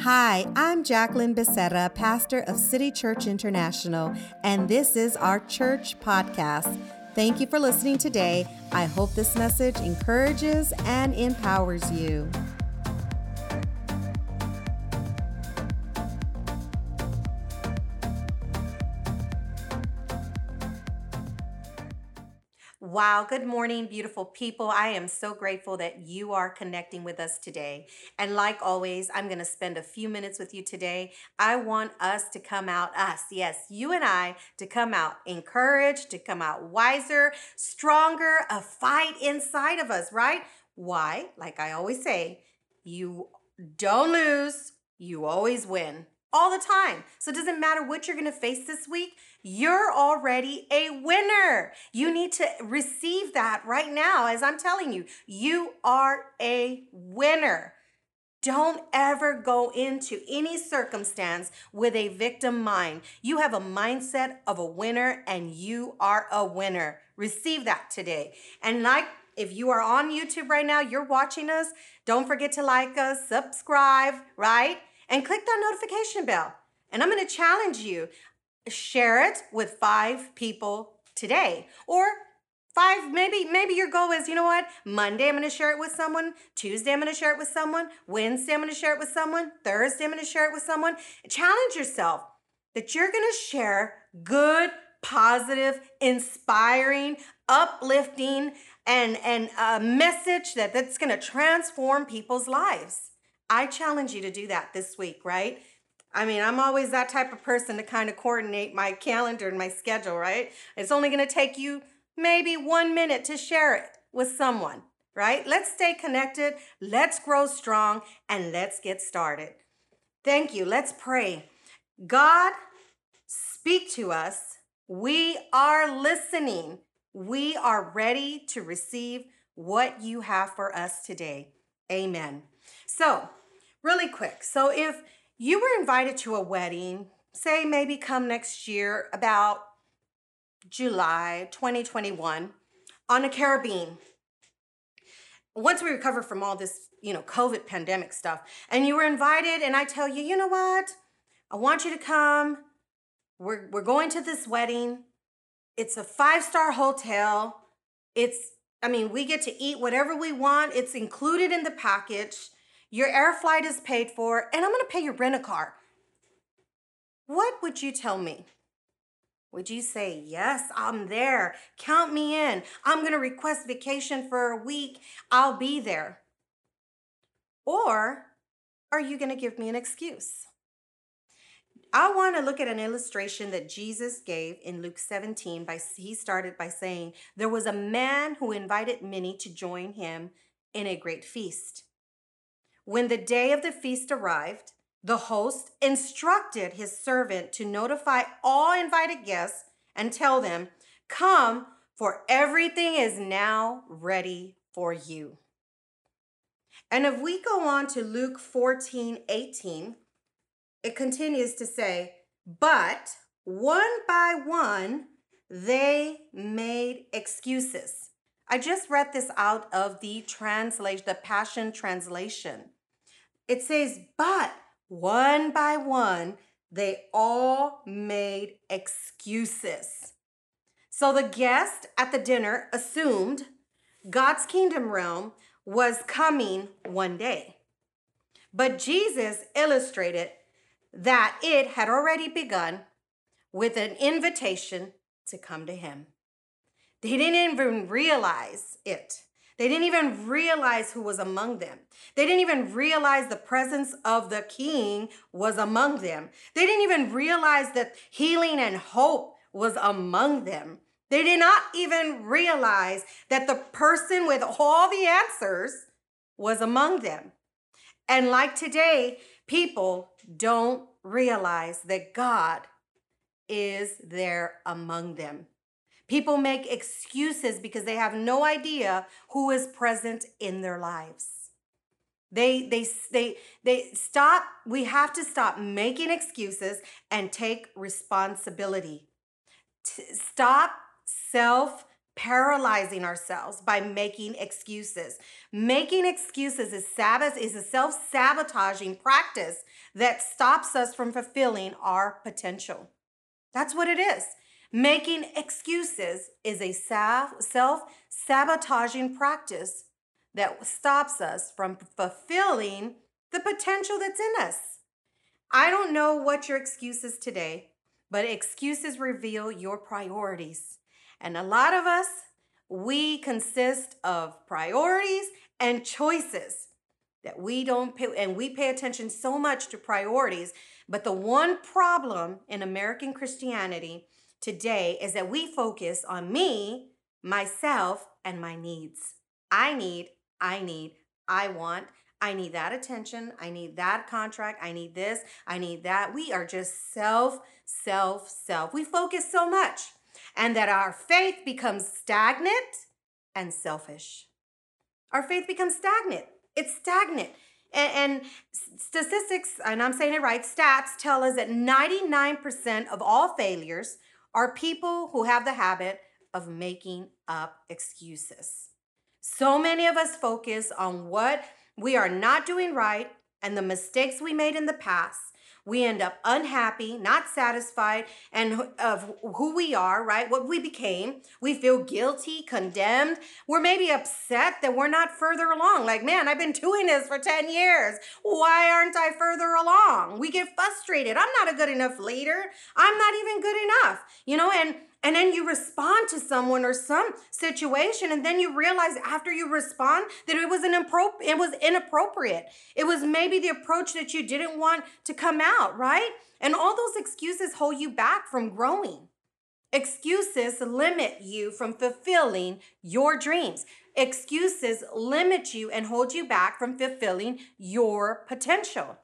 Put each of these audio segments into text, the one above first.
Hi, I'm Jacqueline Becerra, pastor of City Church International, and this is our church podcast. Thank you for listening today. I hope this message encourages and empowers you. Wow, good morning, beautiful people. I am so grateful that you are connecting with us today. And like always, I'm going to spend a few minutes with you today. I want us to come out, us, yes, you and I, to come out encouraged, to come out wiser, stronger, a fight inside of us, right? Why? Like I always say, you don't lose, you always win all the time. So it doesn't matter what you're going to face this week, you're already a winner. You need to receive that right now as I'm telling you. You are a winner. Don't ever go into any circumstance with a victim mind. You have a mindset of a winner and you are a winner. Receive that today. And like if you are on YouTube right now, you're watching us, don't forget to like us, subscribe, right? And click that notification bell. And I'm going to challenge you share it with five people today. Or five maybe maybe your goal is you know what? Monday i'm going to share it with someone. Tuesday i'm going to share it with someone. Wednesday i'm going to share it with someone. Thursday i'm going to share it with someone. Challenge yourself that you're going to share good positive inspiring uplifting and and a message that that's going to transform people's lives I challenge you to do that this week, right? I mean, I'm always that type of person to kind of coordinate my calendar and my schedule, right? It's only going to take you maybe one minute to share it with someone, right? Let's stay connected, let's grow strong, and let's get started. Thank you. Let's pray. God, speak to us. We are listening. We are ready to receive what you have for us today. Amen. So, really quick. So, if you were invited to a wedding, say maybe come next year, about July 2021, on a Caribbean, once we recover from all this, you know, COVID pandemic stuff, and you were invited, and I tell you, you know what? I want you to come. We're, we're going to this wedding. It's a five star hotel. It's, I mean, we get to eat whatever we want, it's included in the package. Your air flight is paid for, and I'm gonna pay your rent a car. What would you tell me? Would you say, Yes, I'm there. Count me in. I'm gonna request vacation for a week. I'll be there. Or are you gonna give me an excuse? I want to look at an illustration that Jesus gave in Luke 17 by he started by saying there was a man who invited many to join him in a great feast. When the day of the feast arrived, the host instructed his servant to notify all invited guests and tell them, Come, for everything is now ready for you. And if we go on to Luke 14 18, it continues to say, But one by one, they made excuses. I just read this out of the translation, the Passion Translation. It says, but one by one, they all made excuses. So the guest at the dinner assumed God's kingdom realm was coming one day. But Jesus illustrated that it had already begun with an invitation to come to him. They didn't even realize it. They didn't even realize who was among them. They didn't even realize the presence of the king was among them. They didn't even realize that healing and hope was among them. They did not even realize that the person with all the answers was among them. And like today, people don't realize that God is there among them. People make excuses because they have no idea who is present in their lives. They they they they stop we have to stop making excuses and take responsibility. stop self paralyzing ourselves by making excuses. Making excuses is Sabbath is a self-sabotaging practice that stops us from fulfilling our potential. That's what it is. Making excuses is a self-sabotaging practice that stops us from fulfilling the potential that's in us. I don't know what your excuse is today, but excuses reveal your priorities. And a lot of us, we consist of priorities and choices that we don't pay, and we pay attention so much to priorities. But the one problem in American Christianity today is that we focus on me, myself, and my needs. I need, I need, I want, I need that attention. I need that contract. I need this. I need that. We are just self, self, self. We focus so much and that our faith becomes stagnant and selfish. Our faith becomes stagnant. It's stagnant. And, statistics, and I'm saying it right, stats tell us that 99% of all failures are people who have the habit of making up excuses. So many of us focus on what we are not doing right and the mistakes we made in the past we end up unhappy, not satisfied, and of who we are, right? What we became. We feel guilty, condemned. We're maybe upset that we're not further along. Like, man, I've been doing this for 10 years. Why aren't I further along? We get frustrated. I'm not a good enough leader. I'm not even good enough, you know, and and then you respond to someone or some situation and then you realize after you respond that it was an impro- it was inappropriate. It was maybe the approach that you didn't want to come out right? And all those excuses hold you back from growing. Excuses limit you from fulfilling your dreams. Excuses limit you and hold you back from fulfilling your potential.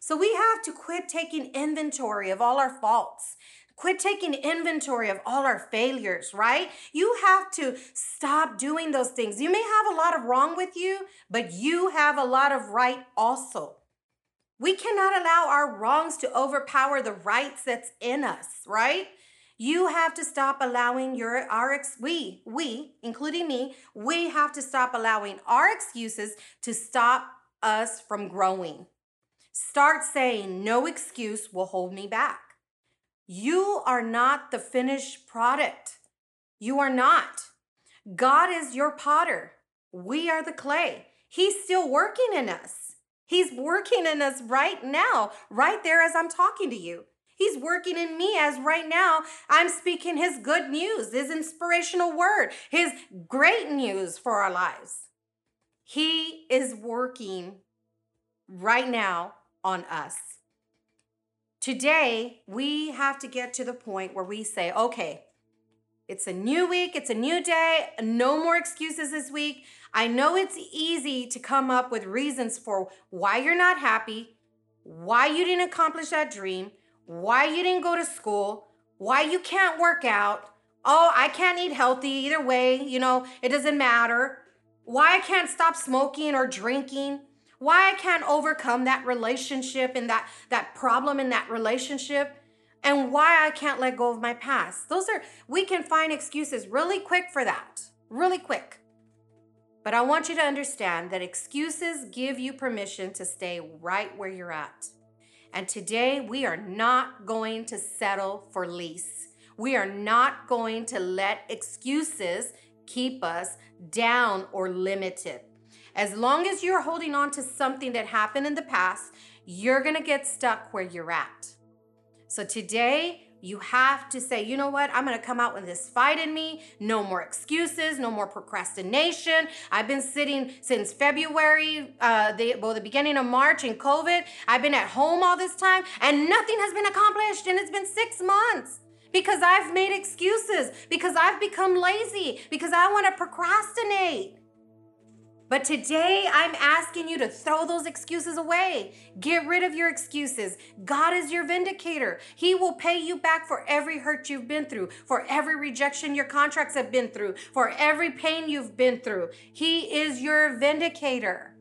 So we have to quit taking inventory of all our faults Quit taking inventory of all our failures, right? You have to stop doing those things. You may have a lot of wrong with you, but you have a lot of right also. We cannot allow our wrongs to overpower the rights that's in us, right? You have to stop allowing your our ex we we including me we have to stop allowing our excuses to stop us from growing. Start saying no excuse will hold me back. You are not the finished product. You are not. God is your potter. We are the clay. He's still working in us. He's working in us right now, right there as I'm talking to you. He's working in me as right now I'm speaking his good news, his inspirational word, his great news for our lives. He is working right now on us. Today, we have to get to the point where we say, okay, it's a new week, it's a new day, no more excuses this week. I know it's easy to come up with reasons for why you're not happy, why you didn't accomplish that dream, why you didn't go to school, why you can't work out. Oh, I can't eat healthy either way, you know, it doesn't matter. Why I can't stop smoking or drinking why I can't overcome that relationship and that that problem in that relationship and why I can't let go of my past. Those are we can find excuses really quick for that. Really quick. But I want you to understand that excuses give you permission to stay right where you're at. And today we are not going to settle for lease. We are not going to let excuses keep us down or limited. As long as you're holding on to something that happened in the past, you're to get stuck where you're at. So today, you have to say, you know what? I'm going to come out with this fight in me. No more excuses, no more procrastination. I've been sitting since February, uh, the, well, the beginning of March in COVID. I've been at home all this time and nothing has been accomplished. And it's been six months because I've made excuses, because I've become lazy, because I want to procrastinate. But today I'm asking you to throw those excuses away. Get rid of your excuses. God is your vindicator. He will pay you back for every hurt you've been through, for every rejection your contracts have been through, for every pain you've been through. He is your vindicator.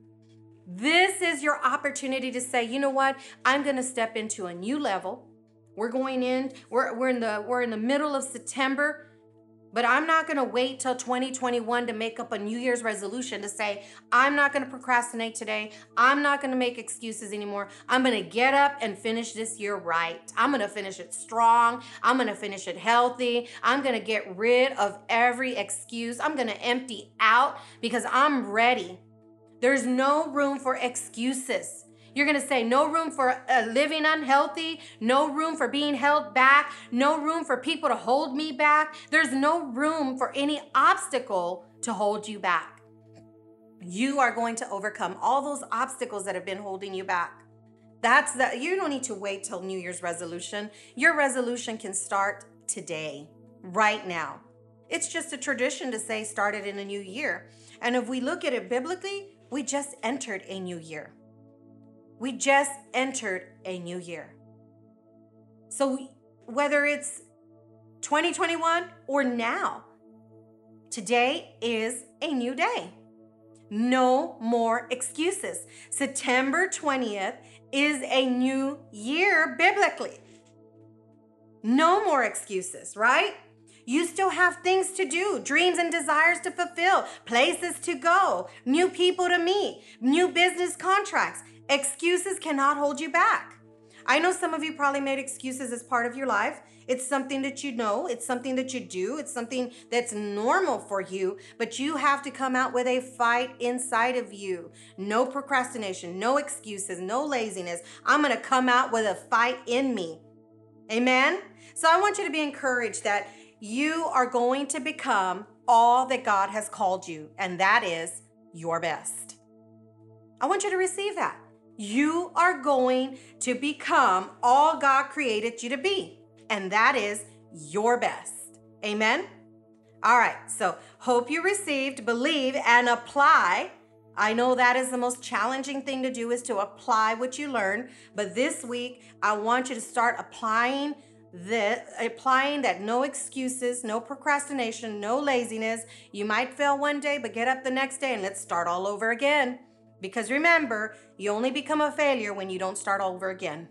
This is your opportunity to say, you know what? I'm going to step into a new level. We're going in, we're, we're in the we're in the middle of September. But I'm not going to wait till 2021 to make up a New Year's resolution to say, I'm not going to procrastinate today. I'm not going to make excuses anymore. I'm going to get up and finish this year right. I'm going to finish it strong. I'm going to finish it healthy. I'm going to get rid of every excuse. I'm going to empty out because I'm ready. There's no room for excuses. You're going to say no room for uh, living unhealthy, no room for being held back, no room for people to hold me back. There's no room for any obstacle to hold you back. You are going to overcome all those obstacles that have been holding you back. That's the you don't need to wait till New Year's resolution. Your resolution can start today, right now. It's just a tradition to say started in a new year. And if we look at it biblically, we just entered a new year. We just entered a new year. So whether it's 2021 or now, today is a new day. No more excuses. September 20th is a new year biblically. No more excuses, right? You still have things to do, dreams and desires to fulfill, places to go, new people to meet, new business contracts. Excuses cannot hold you back. I know some of you probably made excuses as part of your life. It's something that you know, it's something that you do, it's something that's normal for you, but you have to come out with a fight inside of you. No procrastination, no excuses, no laziness. I'm gonna come out with a fight in me. Amen? So I want you to be encouraged that you are going to become all that God has called you, and that is your best. I want you to receive that. You are going to become all God created you to be, and that is your best. Amen? All right, so hope you received, believe, and apply. I know that is the most challenging thing to do is to apply what you learn, but this week I want you to start applying the applying that no excuses, no procrastination, no laziness. You might fail one day, but get up the next day and let's start all over again. Because remember, you only become a failure when you don't start over again.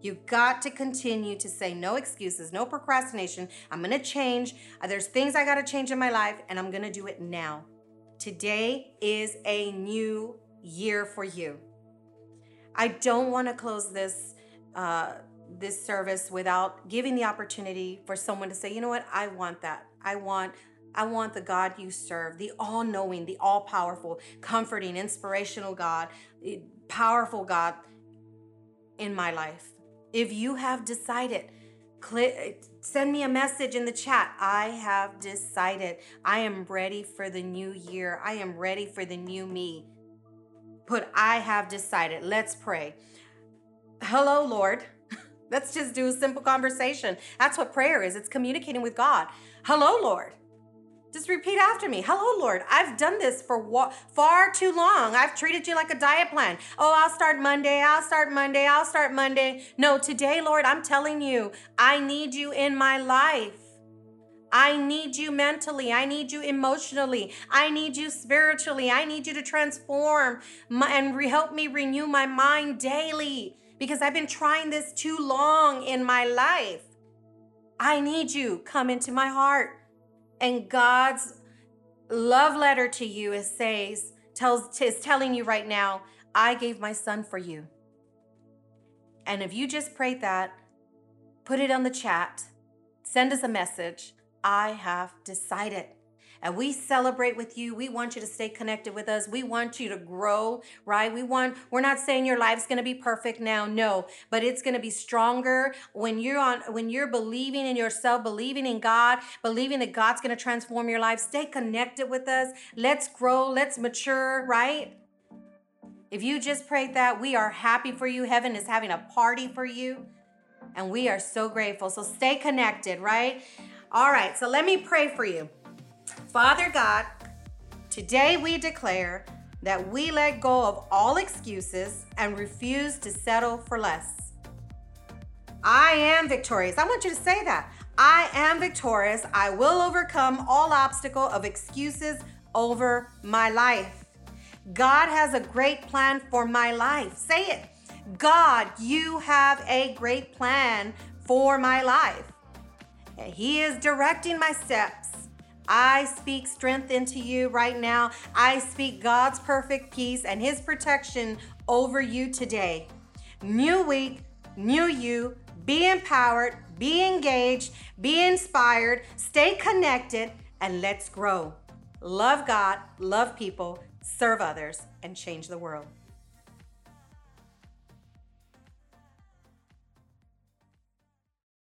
You've got to continue to say no excuses, no procrastination. I'm to change. Uh, there's things I got to change in my life, and I'm to do it now. Today is a new year for you. I don't want to close this uh, this service without giving the opportunity for someone to say, you know what, I want that. I want I want the God you serve, the all knowing, the all powerful, comforting, inspirational God, powerful God in my life. If you have decided, click, send me a message in the chat. I have decided. I am ready for the new year. I am ready for the new me. Put, I have decided. Let's pray. Hello, Lord. Let's just do a simple conversation. That's what prayer is it's communicating with God. Hello, Lord. Just repeat after me. Hello, Lord. I've done this for wa- far too long. I've treated you like a diet plan. Oh, I'll start Monday. I'll start Monday. I'll start Monday. No, today, Lord, I'm telling you, I need you in my life. I need you mentally. I need you emotionally. I need you spiritually. I need you to transform my, and re- help me renew my mind daily because I've been trying this too long in my life. I need you. Come into my heart. And God's love letter to you is says tells is telling you right now, I gave my son for you. And if you just prayed that, put it on the chat, send us a message. I have decided and we celebrate with you. We want you to stay connected with us. We want you to grow, right? We want, we're not saying your life's going to be perfect now. No, but it's going to be stronger when you're on, when you're believing in yourself, believing in God, believing that God's going to transform your life. Stay connected with us. Let's grow. Let's mature, right? If you just prayed that, we are happy for you. Heaven is having a party for you. And we are so grateful. So stay connected, right? All right, so let me pray for you. Father God, today we declare that we let go of all excuses and refuse to settle for less. I am victorious. I want you to say that. I am victorious. I will overcome all obstacle of excuses over my life. God has a great plan for my life. Say it. God, you have a great plan for my life. and He is directing my steps I speak strength into you right now. I speak God's perfect peace and His protection over you today. New week, new you. Be empowered, be engaged, be inspired, stay connected, and let's grow. Love God, love people, serve others, and change the world.